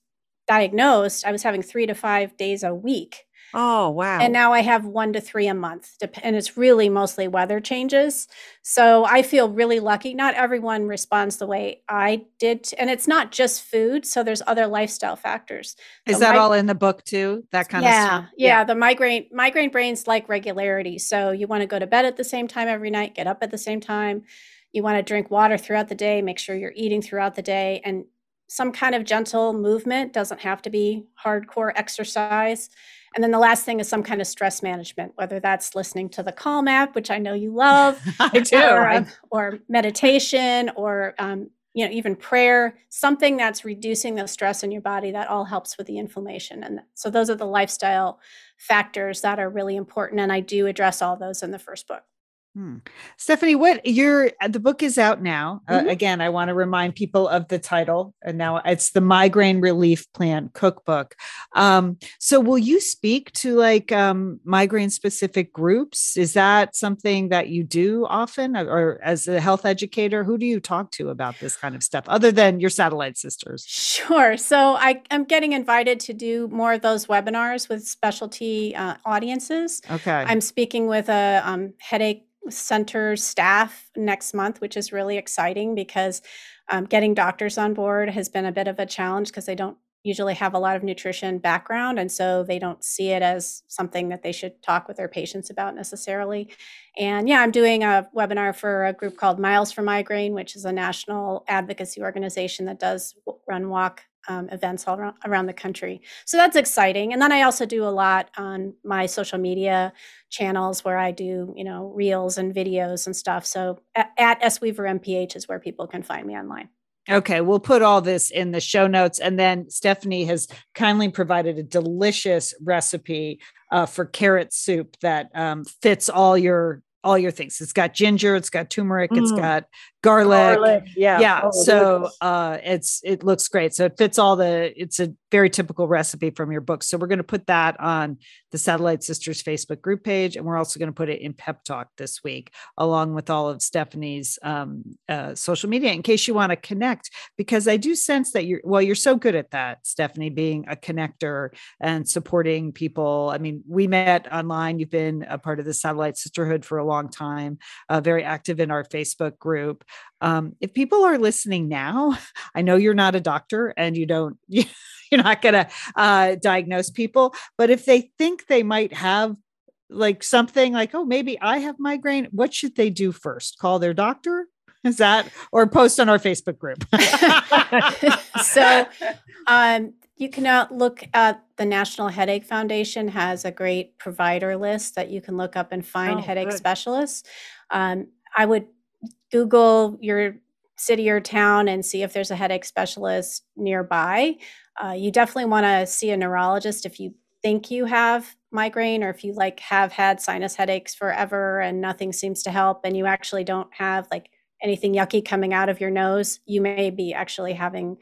diagnosed, I was having three to five days a week. Oh, wow. And now I have one to three a month. And it's really mostly weather changes. So I feel really lucky. Not everyone responds the way I did. And it's not just food. So there's other lifestyle factors. Is that all in the book too? That kind yeah, of stuff? Yeah. Yeah. The migraine, migraine brains like regularity. So you want to go to bed at the same time every night, get up at the same time. You want to drink water throughout the day, make sure you're eating throughout the day. And some kind of gentle movement doesn't have to be hardcore exercise and then the last thing is some kind of stress management, whether that's listening to the Calm app, which I know you love, <laughs> I do, or, um, or meditation, or um, you know even prayer, something that's reducing the stress in your body. That all helps with the inflammation. And so those are the lifestyle factors that are really important. And I do address all those in the first book. Hmm. Stephanie, what your uh, the book is out now. Uh, mm-hmm. Uh, again, I want to remind people of the title, and now it's the Migraine Relief Plan Cookbook. Um, so, will you speak to like um, migraine specific groups? Is that something that you do often, or, or as a health educator, who do you talk to about this kind of stuff, other than your satellite sisters? Sure. So, I, am getting invited to do more of those webinars with specialty uh, audiences. Okay. I'm speaking with a um, headache center staff next month, which is really exciting because um, getting doctors on board has been a bit of a challenge because they don't usually have a lot of nutrition background and so they don't see it as something that they should talk with their patients about necessarily. And yeah i'm doing a webinar for a group called miles for migraine which is a national advocacy organization that does run walk um, events all around, around the country. So that's exciting. And then I also do a lot on my social media channels where I do, you know, reels and videos and stuff. So at, at S Weaver MPH is where people can find me online. Okay, we'll put all this in the show notes. And then Stephanie has kindly provided a delicious recipe uh, for carrot soup that um, fits all your all your things. It's got ginger, it's got turmeric, mm. it's got garlic. garlic. Yeah. Yeah. Oh, so uh it's it looks great. So it fits all the it's a very typical recipe from your book. So we're going to put that on the Satellite Sisters Facebook group page. And we're also going to put it in Pep Talk this week, along with all of Stephanie's um, uh, social media in case you want to connect, because I do sense that you're well, you're so good at that, Stephanie, being a connector and supporting people. I mean, we met online. You've been a part of the Satellite Sisterhood for a long time, uh, very active in our Facebook group. Um, if people are listening now, <laughs> I know you're not a doctor and you don't, <laughs> you're not going to uh, diagnose people, but if they think they might have like something like, oh, maybe I have migraine, what should they do first? Call their doctor? Is that or post on our Facebook group? <laughs> so, um, you can uh, look at the National Headache Foundation has a great provider list that you can look up and find oh, headache good. specialists. Um, I would Google your city or town and see if there's a headache specialist nearby. Uh, you definitely want to see a neurologist if you think you have migraine or if you like have had sinus headaches forever and nothing seems to help and you actually don't have like anything yucky coming out of your nose you may be actually having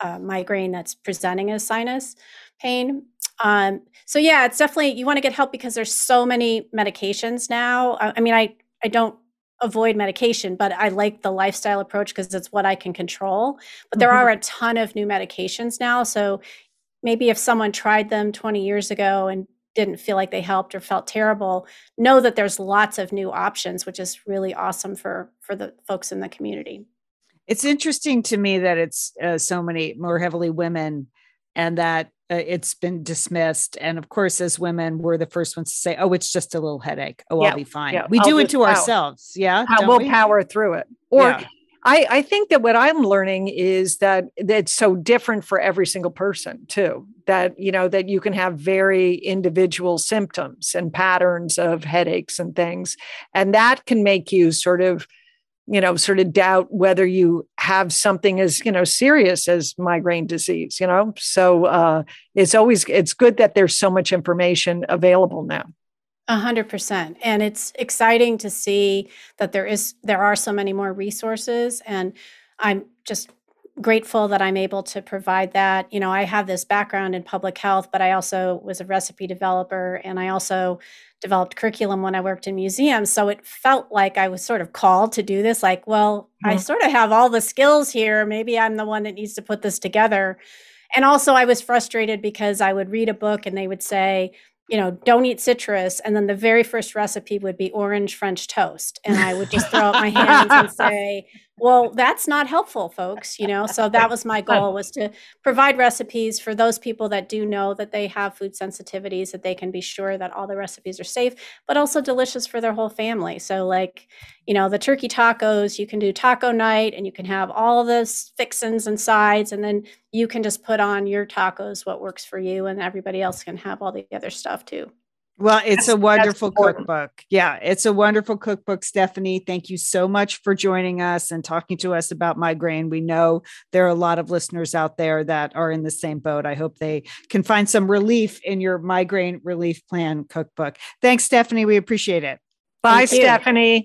uh, migraine that's presenting as sinus pain um, so yeah it's definitely you want to get help because there's so many medications now I, I mean i i don't avoid medication, but I like the lifestyle approach because it's what I can control. But there mm-hmm. are a ton of new medications now. So maybe if someone tried them 20 years ago and didn't feel like they helped or felt terrible, know that there's lots of new options, which is really awesome for for the folks in the community. It's interesting to me that it's uh, so many more heavily women and that uh, it's been dismissed. And of course, as women, we're the first ones to say, "Oh, it's just a little headache. Oh, yeah, I'll be fine." Yeah, we I'll do it to power. ourselves. Yeah, we'll we? power through it. Or yeah. I, I think that what I'm learning is that it's so different for every single person too. That you know that you can have very individual symptoms and patterns of headaches and things, and that can make you sort of you know sort of doubt whether you have something as you know serious as migraine disease you know? So uh, it's always it's good that there's so much information available now. A hundred percent. And it's exciting to see that there is there are so many more resources. And i'm just grateful that i'm able to provide that you know i have this background in public health but i also was a recipe developer and i also developed curriculum when I worked in museums. So it felt like I was sort of called to do this. Like, well, mm-hmm. I sort of have all the skills here. Maybe I'm the one that needs to put this together. And also, I was frustrated because I would read a book and they would say, you know, don't eat citrus. And then the very first recipe would be orange French toast. And I would just throw up my hands and <laughs> say, well, that's not helpful, folks. You know, so that was my <laughs> goal was to provide recipes for those people that do know that they have food sensitivities, that they can be sure that all the recipes are safe, but also delicious for their whole family. So, like, you know, the turkey tacos, you can do taco night and you can have all those fixins and sides, and then you can just put on your tacos what works for you, and everybody else can have all the other stuff too. Well, it's a wonderful cookbook. Yeah, it's a wonderful cookbook, Stephanie. Thank you so much for joining us and talking to us about migraine. We know there are a lot of listeners out there that are in the same boat. I hope they can find some relief in your migraine relief plan cookbook. Thanks, Stephanie. We appreciate it. Bye, Stephanie.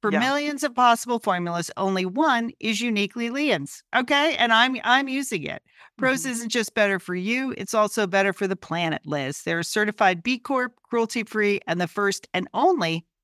For yeah. millions of possible formulas, only one is uniquely Lian's. Okay. And I'm I'm using it. Prose mm-hmm. isn't just better for you, it's also better for the planet, Liz. They're certified B Corp, cruelty free, and the first and only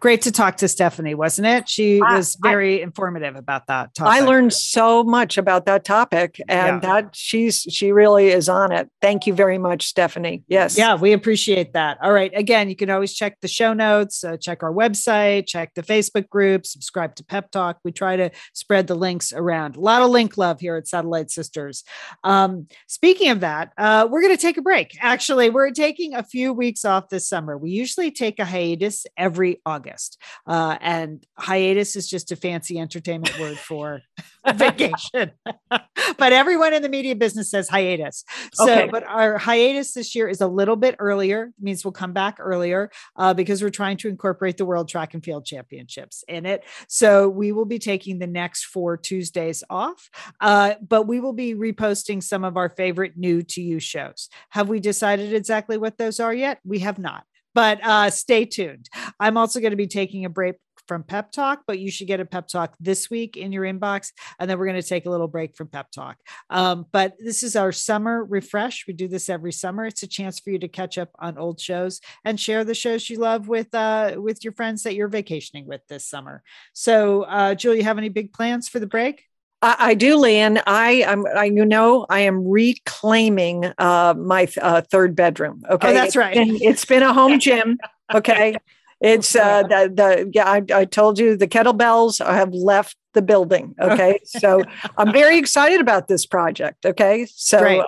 Great to talk to Stephanie, wasn't it? She I, was very I, informative about that topic. I learned so much about that topic and yeah. that she's she really is on it. Thank you very much, Stephanie. Yes. Yeah, we appreciate that. All right. Again, you can always check the show notes, uh, check our website, check the Facebook group, subscribe to Pep Talk. We try to spread the links around. A lot of link love here at Satellite Sisters. Um, speaking of that, uh, we're going to take a break. Actually, we're taking a few weeks off this summer. We usually take a hiatus every August. August. Uh, and hiatus is just a fancy entertainment word for <laughs> vacation. <laughs> but everyone in the media business says hiatus. So, okay. but our hiatus this year is a little bit earlier. It means we'll come back earlier uh, because we're trying to incorporate the World Track and Field Championships in it. So we will be taking the next four Tuesdays off, uh, but we will be reposting some of our favorite new to you shows. Have we decided exactly what those are yet? We have not but uh, stay tuned. I'm also going to be taking a break from Pep Talk, but you should get a Pep Talk this week in your inbox. And then we're going to take a little break from Pep Talk. Um, but this is our summer refresh. We do this every summer. It's a chance for you to catch up on old shows and share the shows you love with uh, with your friends that you're vacationing with this summer. So, uh, Julie, you have any big plans for the break? I, I do, Lian. I am. I you know I am reclaiming uh, my uh, third bedroom. Okay, oh, that's right. It's been, it's been a home <laughs> gym. Okay. It's uh, the the yeah. I, I told you the kettlebells have left the building. <laughs> Okay, so I'm very excited about this project. Okay, so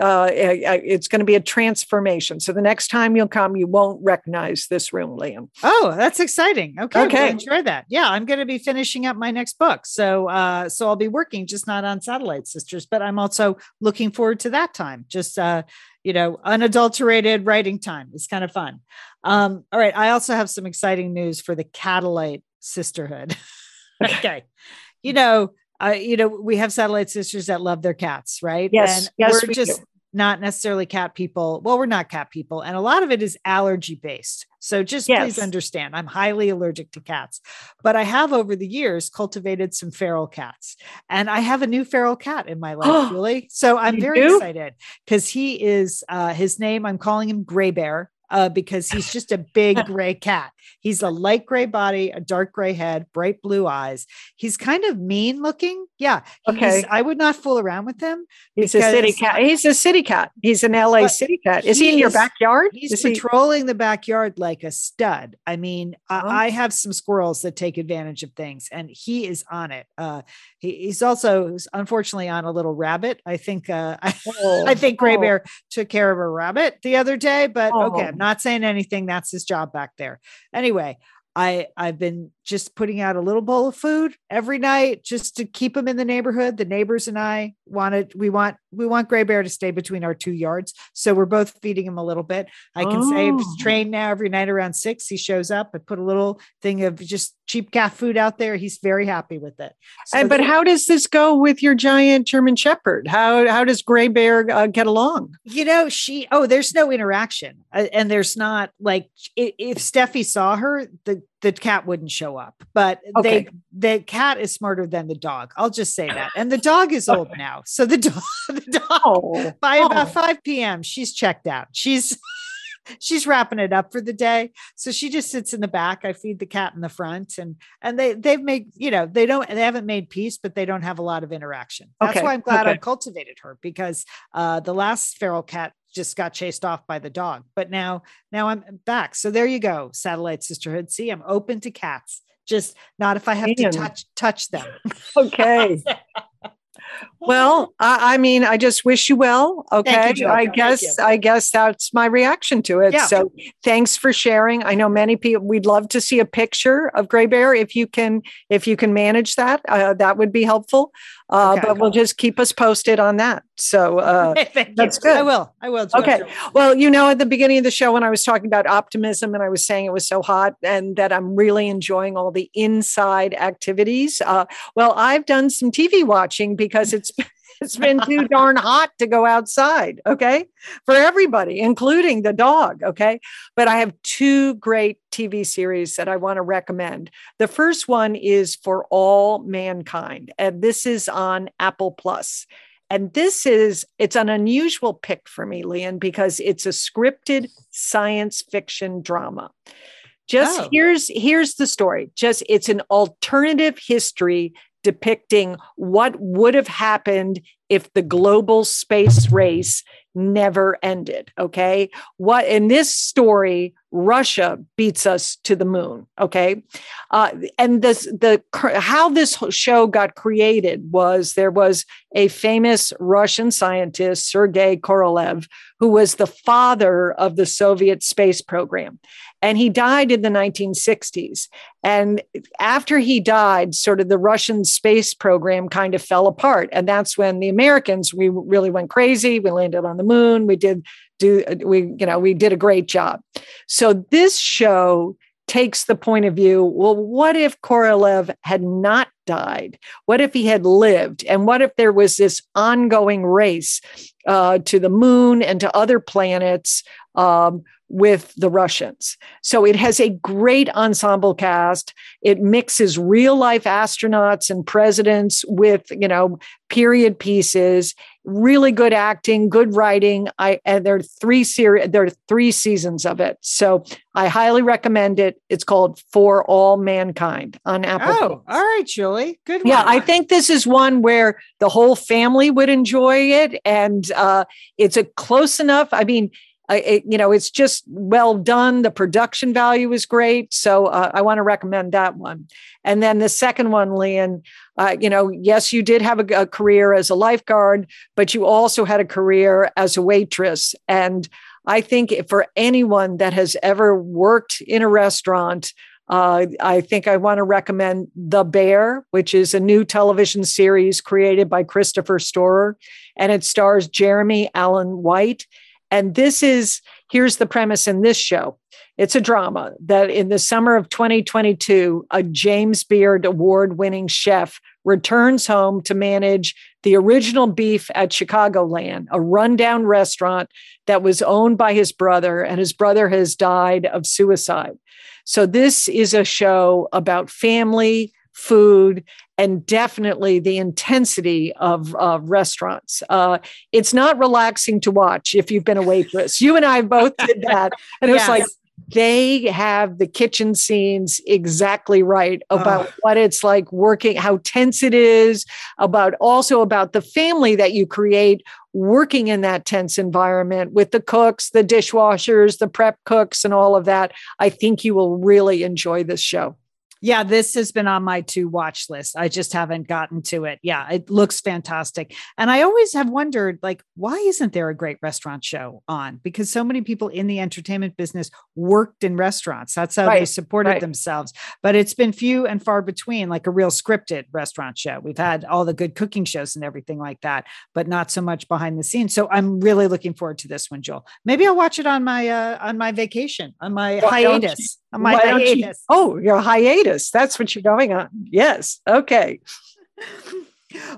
uh, uh, it's going to be a transformation. So the next time you'll come, you won't recognize this room, Lian. Oh, that's exciting. Okay, Okay. okay. enjoy that. Yeah, I'm going to be finishing up my next book, so uh, so I'll be working just not on Satellite Sisters, but I'm also looking forward to that time. Just uh, you know, unadulterated writing time. It's kind of fun. Um, all right, I also have some exciting news for the Catalite Sisterhood. <laughs> okay, you know, uh, you know, we have Satellite Sisters that love their cats, right? Yes, and yes, we're we just do. not necessarily cat people. Well, we're not cat people, and a lot of it is allergy based. So just please understand, I'm highly allergic to cats, but I have over the years cultivated some feral cats, and I have a new feral cat in my life, <gasps> Julie. So I'm You very do? excited because he is uh, his name. I'm calling him Gray Bear. Uh, because he's just a big <laughs> gray cat. He's a light gray body, a dark gray head, bright blue eyes. He's kind of mean looking. Yeah. Okay. I would not fool around with him. He's a city cat. He's a city cat. He's an LA city cat. Is he, he in your backyard? He's Is he- patrolling the backyard like a stud. I mean, I- Oh. I have some squirrels that take advantage of things, and he is on it. Uh, he, he's also unfortunately on a little rabbit. I think. Uh, <laughs> I, I think Gray Oh. Bear took care of a rabbit the other day, but okay, Oh. I'm not saying anything. That's his job back there. Anyway, I I've been just putting out a little bowl of food every night just to keep him in the neighborhood. The neighbors and I wanted we want we want Gray Bear to stay between our two yards, so we're both feeding him a little bit. I can say he's Oh. trained now every night around six. He shows up. I put a little thing of just cheap cat food out there. He's very happy with it. So And, but how does this go with your giant German Shepherd? How how does Gray Bear uh, get along? you know she oh there's no interaction uh, and there's not like if steffi saw her the the cat wouldn't show up but Okay. they the cat is smarter than the dog i'll just say that and the dog is old <laughs> now so the dog <laughs> the dog Oh, by about oh. 5 p.m she's checked out she's she's wrapping it up for the day. So she just sits in the back. I feed the cat in the front and and they they've made you know they don't they haven't made peace but they don't have a lot of interaction. That's Okay, why i'm glad i cultivated her because uh the last feral cat just got chased off by the dog but now now i'm back. So there you go satellite sisterhood. See i'm open to cats just not if i have to touch touch them. Okay. <laughs> Well, I, I mean, I just wish you well. Okay, Jill. I guess. I guess that's my reaction to it. Yeah. So, thanks for sharing. I know many people. We'd love to see a picture of Gray Bear if you can. If you can manage that, uh, that would be helpful. Uh, Okay. But we'll just keep us posted on that. So, uh, <laughs> that's you. i will i will. Okay. Well, you know, at the beginning of the show, when I was talking about optimism and I was saying it was so hot and that I'm really enjoying all the inside activities. Uh, well, I've done some TV watching because it's <laughs> it's been too darn hot to go outside. Okay. For everybody, including the dog. Okay. But I have two great TV series that I want to recommend. The first one is For All Mankind, and this is on Apple Plus. And this is, it's an unusual pick for me, Lian, because it's a scripted science fiction drama. Just Oh. here's here's the story. Just it's an alternative history depicting what would have happened if the global space race never ended. Okay. What in this story, Russia beats us to the moon. Okay. Uh, and this, the how this show got created was there was a famous Russian scientist, Sergei Korolev, who was the father of the Soviet space program. And he died in the 1960s. And after he died, sort of the Russian space program kind of fell apart. And that's when the Americans, we really went crazy. We landed on the moon. We did do, we, you know, we did a great job. So this show takes the point of view well, what if Korolev had not died? What if he had lived? And what if there was this ongoing race uh, to the moon and to other planets? Um, with the Russians. So it has a great ensemble cast. It mixes real life astronauts and presidents with, you know, period pieces, really good acting, good writing. I and there are three series there are three seasons of it. So I highly recommend it. It's called For All Mankind on Apple. Oh, all right, Julie. Good one. Yeah, I think this is one where the whole family would enjoy it, and uh, it's a close enough. I mean, It, you know, it's just well done. The production value is great. So uh, I want to recommend that one. And then the second one, Lian, uh, you know, yes, you did have a, a career as a lifeguard, but you also had a career as a waitress. And I think for anyone that has ever worked in a restaurant, uh, I think I want to recommend The Bear, which is a new television series created by Christopher Storer, and it stars Jeremy Allen White. And this is here's the premise in this show it's a drama that in the summer of 2022, a James Beard award winning chef returns home to manage the original beef at Chicagoland, a rundown restaurant that was owned by his brother, and his brother has died of suicide. So, this is a show about family, food, and definitely the intensity of uh, restaurants. Uh, it's not relaxing to watch if you've been a waitress. You and I both <laughs> did that. And it was like, they have the kitchen scenes exactly right about oh. what it's like working, how tense it is, about also about the family that you create working in that tense environment with the cooks, the dishwashers, the prep cooks, and all of that. I think you will really enjoy this show. Yeah, this has been on my to watch list. I just haven't gotten to it. Yeah, it looks fantastic. And I always have wondered like why isn't there a great restaurant show on? Because so many people in the entertainment business worked in restaurants. That's how right, they supported right. themselves. But it's been few and far between like a real scripted restaurant show. We've had all the good cooking shows and everything like that, but not so much behind the scenes. So I'm really looking forward to this one, Joel. Maybe I'll watch it on my uh on my vacation, on my well, hiatus my hiatus. You, oh, your hiatus. That's what you're going on. Yes. Okay. <laughs>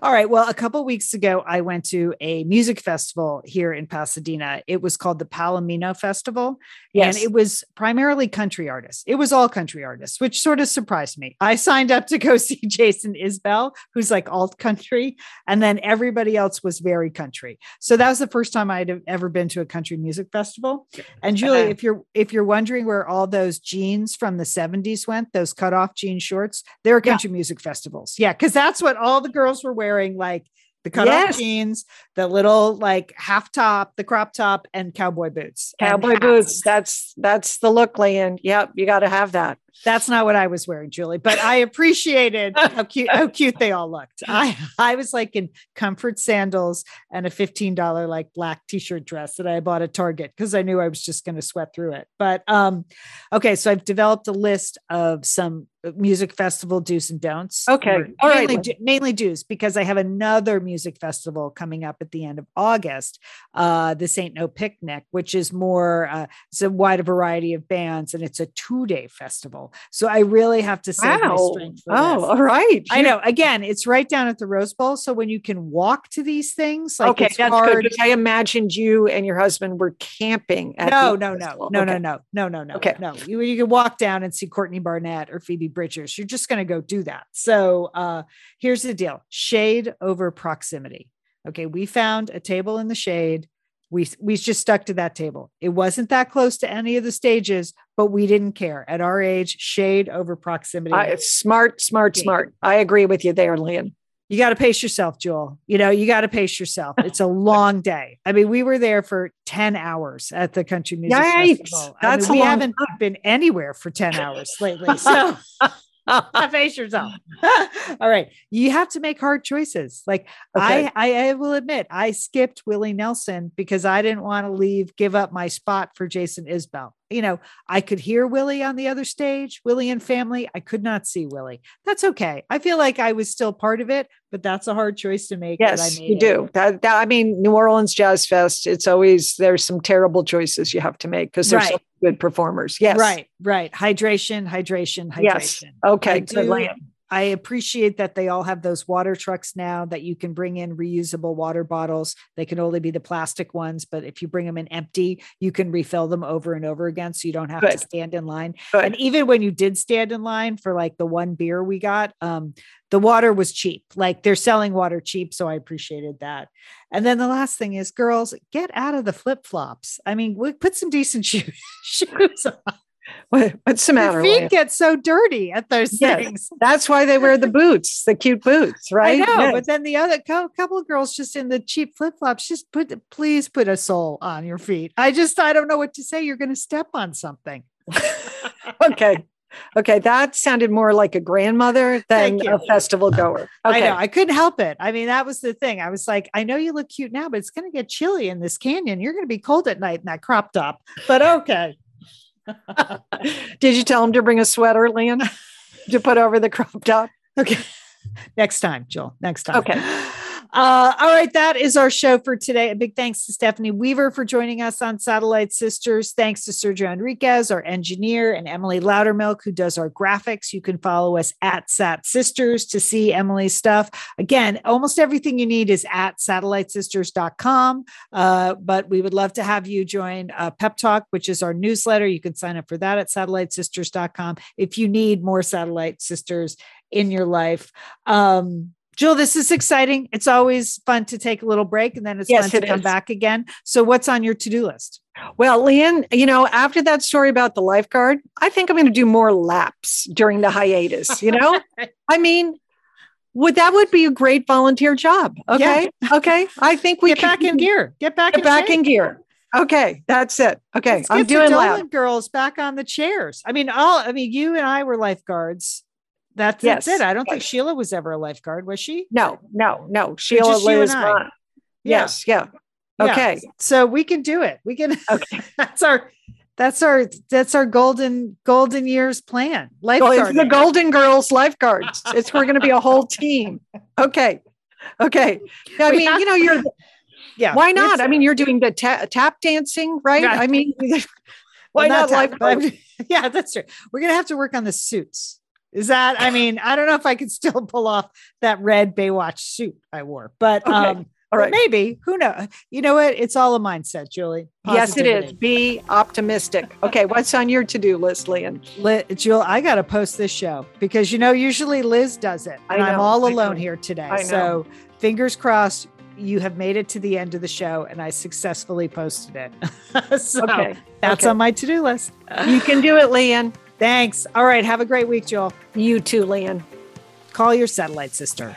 All right. Well, a couple weeks ago, I went to a music festival here in Pasadena. It was called the Palomino Festival. Yes. And it was primarily country artists. It was all country artists, which sort of surprised me. I signed up to go <laughs> see Jason Isbell, who's like alt country, and then everybody else was very country. So that was the first time I'd ever been to a country music festival. And Julie, uh-huh. if you're if you're wondering where all those jeans from the 70s went, those cut off jean shorts, they were country yeah. music festivals. Yeah, because that's what all the girls were wearing like the cut yes. jeans, the little like half top, the crop top, and cowboy boots. Cowboy boots. That's that's the look, Lian. Yep, you got to have that. That's not what I was wearing, Julie, but I <laughs> appreciated how cute how cute they all looked. I I was like in comfort sandals and a $15 like black t-shirt dress that I bought at Target because I knew I was just going to sweat through it. But um okay, so I've developed a list of some music festival do's and don'ts. Okay. All mainly, right. do, mainly do's because I have another music festival coming up at the end of August. Uh this ain't no picnic, which is more uh it's a wide variety of bands and it's a two-day festival. So I really have to say wow. my strength. oh, this. all right. I know. Again, it's right down at the Rose Bowl. So when you can walk to these things, like okay, that's hard. good. I imagined you and your husband were camping. At no, no, no, no, okay. no, no, no, no, no. Okay, no. You you can walk down and see Courtney Barnett or Phoebe Bridgers. You're just going to go do that. So uh, here's the deal: shade over proximity. Okay, we found a table in the shade we we just stuck to that table. It wasn't that close to any of the stages, but we didn't care. At our age, shade over proximity. Uh, smart, smart, smart. I agree with you there, Lian. You got to pace yourself, Joel. You know, you got to pace yourself. <laughs> It's a long day. I mean, we were there for 10 hours at the country music Yikes. festival. That's I mean, we haven't time. been anywhere for 10 hours lately. So <laughs> face yourself. <laughs> All right. You have to make hard choices. Like okay. I, I, I will admit I skipped Willie Nelson because I didn't want to leave, give up my spot for Jason Isbell you know, I could hear Willie on the other stage, Willie and family. I could not see Willie. That's okay. I feel like I was still part of it, but that's a hard choice to make. Yes, you it. do. That, that, I mean, New Orleans Jazz Fest. It's always there's some terrible choices you have to make because there's right. so good performers. Yes, right, right. Hydration, hydration, hydration. Yes. Okay. Good. I appreciate that they all have those water trucks now that you can bring in reusable water bottles. They can only be the plastic ones, but if you bring them in empty, you can refill them over and over again. So you don't have Good. to stand in line. Good. And even when you did stand in line for like the one beer we got, um, the water was cheap. Like they're selling water cheap. So I appreciated that. And then the last thing is, girls, get out of the flip flops. I mean, we put some decent <laughs> shoes, shoes on <laughs> What, what's the matter? Your feet get so dirty at those things. <laughs> That's why they wear the boots, the cute boots, right? I know, Yes. but then the other co- couple of girls just in the cheap flip flops, just put, please put a sole on your feet. I just, I don't know what to say. You're going to step on something. <laughs> okay. Okay. That sounded more like a grandmother than a festival goer. I know. I couldn't help it. I mean, that was the thing. I was like, I know you look cute now, but it's going to get chilly in this canyon. You're going to be cold at night in that crop top. But okay. <laughs> Did you tell him to bring a sweater, Lian, to put over the crop top? Okay. Next time, Joel. Next time. Okay. <laughs> Uh, all right. That is our show for today. A big thanks to Stephanie Weaver for joining us on Satellite Sisters. Thanks to Sergio Enriquez, our engineer, and Emily Loudermilk, who does our graphics. You can follow us at Sat Sisters to see Emily's stuff. Again, almost everything you need is at satellitesisters.com. Uh, but we would love to have you join uh, Pep Talk, which is our newsletter. You can sign up for that at satellitesisters.com if you need more Satellite Sisters in your life. Um, Jill, this is exciting. It's always fun to take a little break and then it's Yes, fun to it come is. back again. So, what's on your to do list? Well, Lian, you know, after that story about the lifeguard, I think I'm going to do more laps during the hiatus. You know, <laughs> I mean, would that would be a great volunteer job? Okay, okay. I think we Get back in gear. Get back Get in back shape. in gear. Okay, that's it. Okay, Let's I'm doing Dolan girls back on the chairs. I mean, all I mean, you and I were lifeguards. That's, that's it. I don't think. Sheila was ever a lifeguard, was she? No, no, no. Sheila just you and Liz. I. Vaughn. Yeah. Yes, yeah. Yeah. Okay. So we can do it. We can <laughs> Okay. that's our that's our that's our golden golden years plan. Well, Lifeguard. it's the Golden Girls lifeguards. It's we're going to be a whole team. Okay. Okay. I mean, you know, you're yeah. why not? I mean, you're doing the ta- tap dancing, right? Right. I mean, <laughs> Well, why not tap, lifeguard? <laughs> Yeah, that's true. We're gonna have to work on the suits. Is that? I mean, I don't know if I could still <laughs> pull off that red Baywatch suit I wore, but Okay. um, All but maybe who knows? You know what? It's all a mindset, Julie. Yes, it is. Be optimistic. Okay. What's on your to do list, Lian? Li- Jill, I got to post this show because you know usually Liz does it, and I'm all alone here today. So fingers crossed, you have made it to the end of the show, and I successfully posted it. <laughs> so Okay. that's okay. on my to-do list. You can do it, Lian. Thanks. All right, have a great week, Joel. You too, Lian. Call your satellite sister.